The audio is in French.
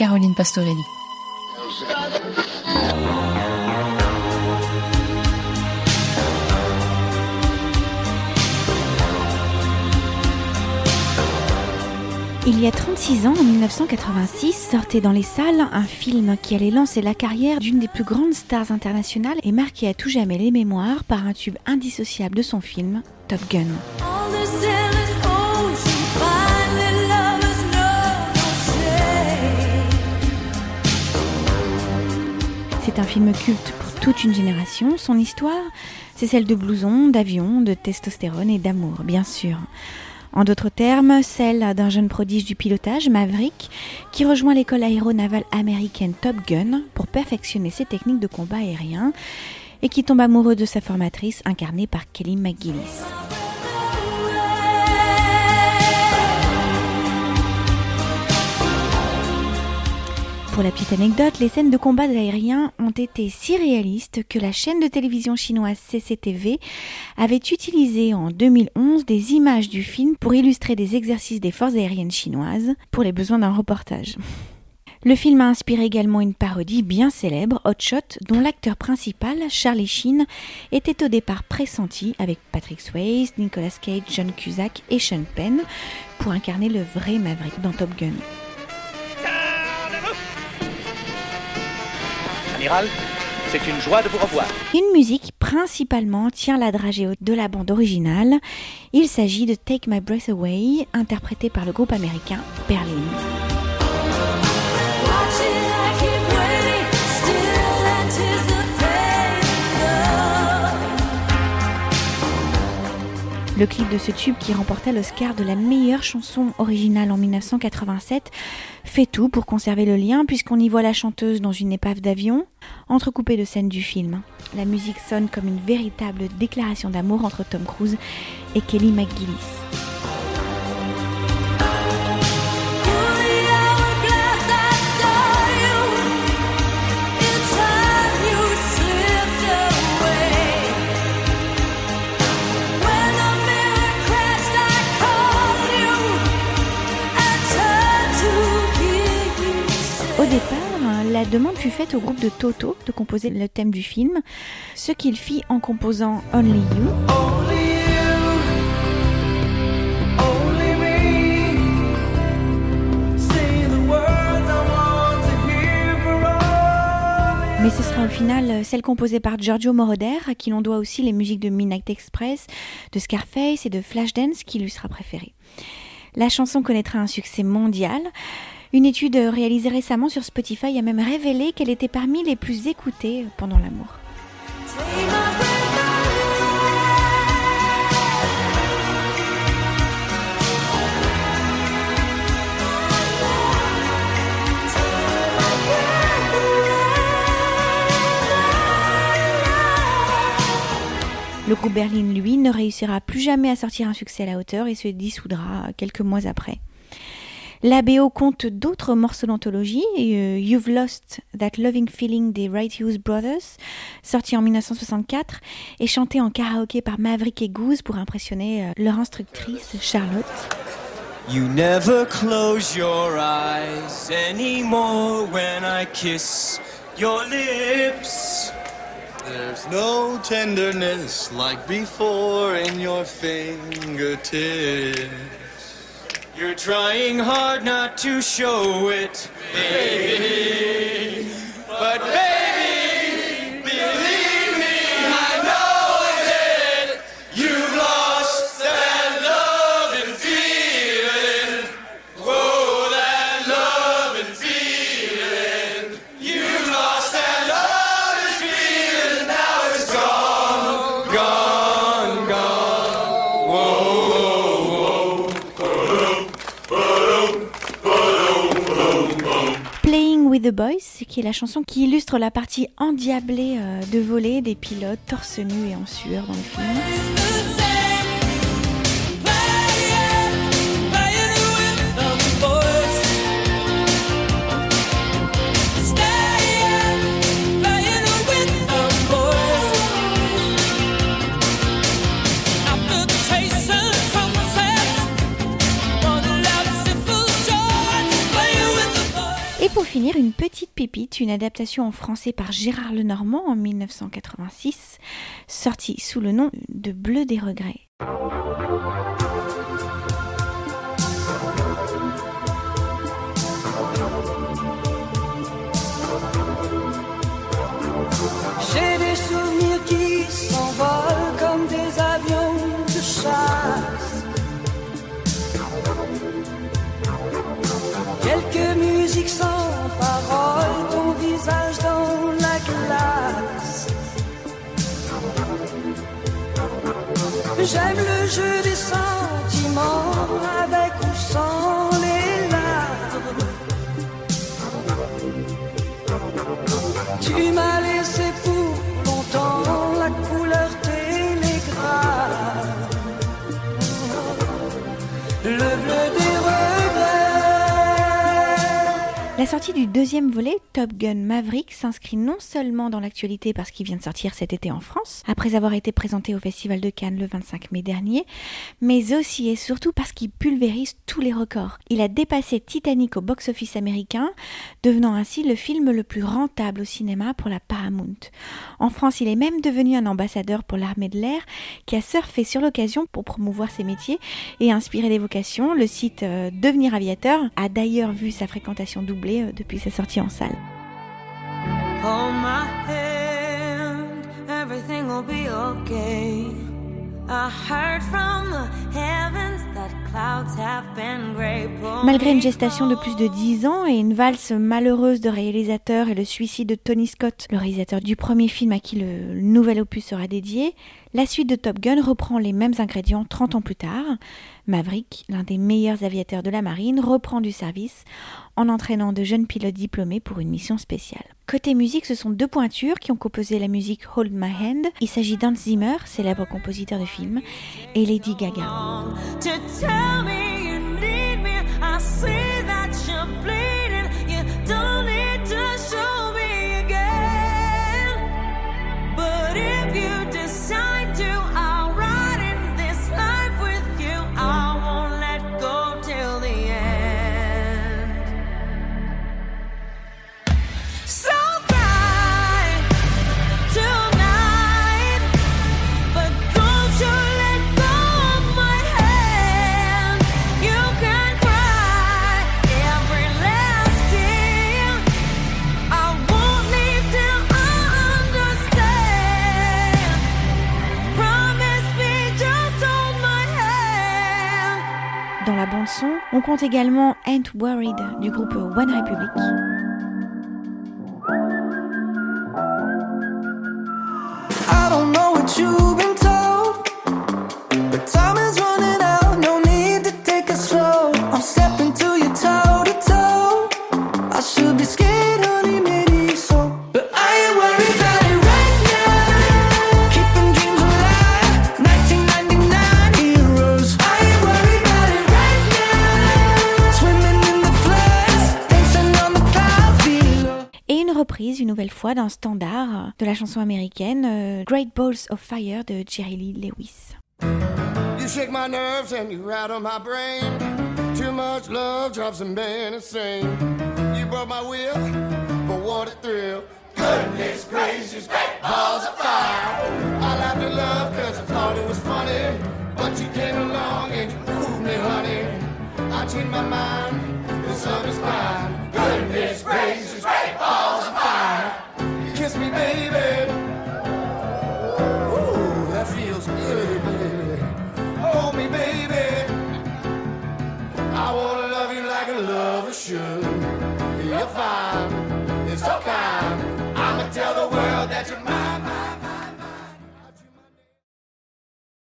Caroline Pastorelli. Il y a 36 ans, en 1986, sortait dans les salles un film qui allait lancer la carrière d'une des plus grandes stars internationales et marquer à tout jamais les mémoires par un tube indissociable de son film, Top Gun. C'est un film culte pour toute une génération. Son histoire, c'est celle de blousons, d'avions, de testostérone et d'amour, bien sûr. En d'autres termes, celle d'un jeune prodige du pilotage, Maverick, qui rejoint l'école aéronavale américaine Top Gun pour perfectionner ses techniques de combat aérien et qui tombe amoureux de sa formatrice incarnée par Kelly McGillis. Pour la petite anecdote, les scènes de combat aériens ont été si réalistes que la chaîne de télévision chinoise CCTV avait utilisé en 2011 des images du film pour illustrer des exercices des forces aériennes chinoises pour les besoins d'un reportage. Le film a inspiré également une parodie bien célèbre, Hot Shot, dont l'acteur principal, Charlie Sheen, était au départ pressenti avec Patrick Swayze, Nicolas Cage, John Cusack et Sean Penn pour incarner le vrai Maverick dans Top Gun. C'est une joie de vous revoir. Une musique principalement tient la dragée haute de la bande originale. Il s'agit de Take My Breath Away, interprété par le groupe américain Berlin. Le clip de ce tube qui remporta l'Oscar de la meilleure chanson originale en 1987 fait tout pour conserver le lien puisqu'on y voit la chanteuse dans une épave d'avion, entrecoupée de scènes du film. La musique sonne comme une véritable déclaration d'amour entre Tom Cruise et Kelly McGillis. La demande fut faite au groupe de Toto de composer le thème du film, ce qu'il fit en composant Only You. Mais ce sera au final celle composée par Giorgio Moroder, à qui l'on doit aussi les musiques de Midnight Express, de Scarface et de Flashdance, qui lui sera préférée. La chanson connaîtra un succès mondial. Une étude réalisée récemment sur Spotify a même révélé qu'elle était parmi les plus écoutées pendant l'amour. Le groupe Berlin, lui, ne réussira plus jamais à sortir un succès à la hauteur et se dissoudra quelques mois après. La BO compte d'autres morceaux d'anthologie, euh, You've Lost That Loving Feeling des Righteous Brothers, sorti en 1964, et chanté en karaoké par Maverick et Goose pour impressionner euh, leur instructrice Charlotte. You never close your eyes anymore when I kiss your lips. There's no tenderness like before in your fingertips. You're trying hard not to show it, baby. But baby, with the Boys, qui est la chanson qui illustre la partie endiablée euh, de voler des pilotes torse nu et en sueur dans le film. Finir, une petite pépite, une adaptation en français par Gérard Lenormand en 1986, sortie sous le nom de Bleu des regrets. J'aime sortie du deuxième volet, Top Gun Maverick, s'inscrit non seulement dans l'actualité parce qu'il vient de sortir cet été en France, après avoir été présenté au Festival de Cannes le 25 mai dernier, mais aussi et surtout parce qu'il pulvérise tous les records. Il a dépassé Titanic au box-office américain, devenant ainsi le film le plus rentable au cinéma pour la Paramount. En France, il est même devenu un ambassadeur pour l'armée de l'air qui a surfé sur l'occasion pour promouvoir ses métiers et inspirer des vocations. Le site euh, Devenir aviateur a d'ailleurs vu sa fréquentation doubler euh, depuis sa sortie en salle. Hold my hand, everything will be okay. Malgré une gestation de plus de 10 ans et une valse malheureuse de réalisateurs et le suicide de Tony Scott, le réalisateur du premier film à qui le nouvel opus sera dédié, la suite de Top Gun reprend les mêmes ingrédients 30 ans plus tard. Maverick, l'un des meilleurs aviateurs de la marine, reprend du service en entraînant de jeunes pilotes diplômés pour une mission spéciale. Côté musique, ce sont deux pointures qui ont composé la musique Hold My Hand. Il s'agit d'Hans Zimmer, célèbre compositeur de films, et Lady Gaga. On compte également Ain't Worried du groupe One Republic. I don't know what you've been told, but time is une nouvelle fois, d'un standard de la chanson américaine, euh, Great Balls of Fire de Jerry Lee Lewis. You shake my nerves and you rattle my brain. Too much love drives a man insane. You broke my will, but what a thrill. Goodness gracious, great balls of fire. I laughed at love cause I thought it was funny. But you came along and you proved me, honey. I changed my mind, the sun is mine.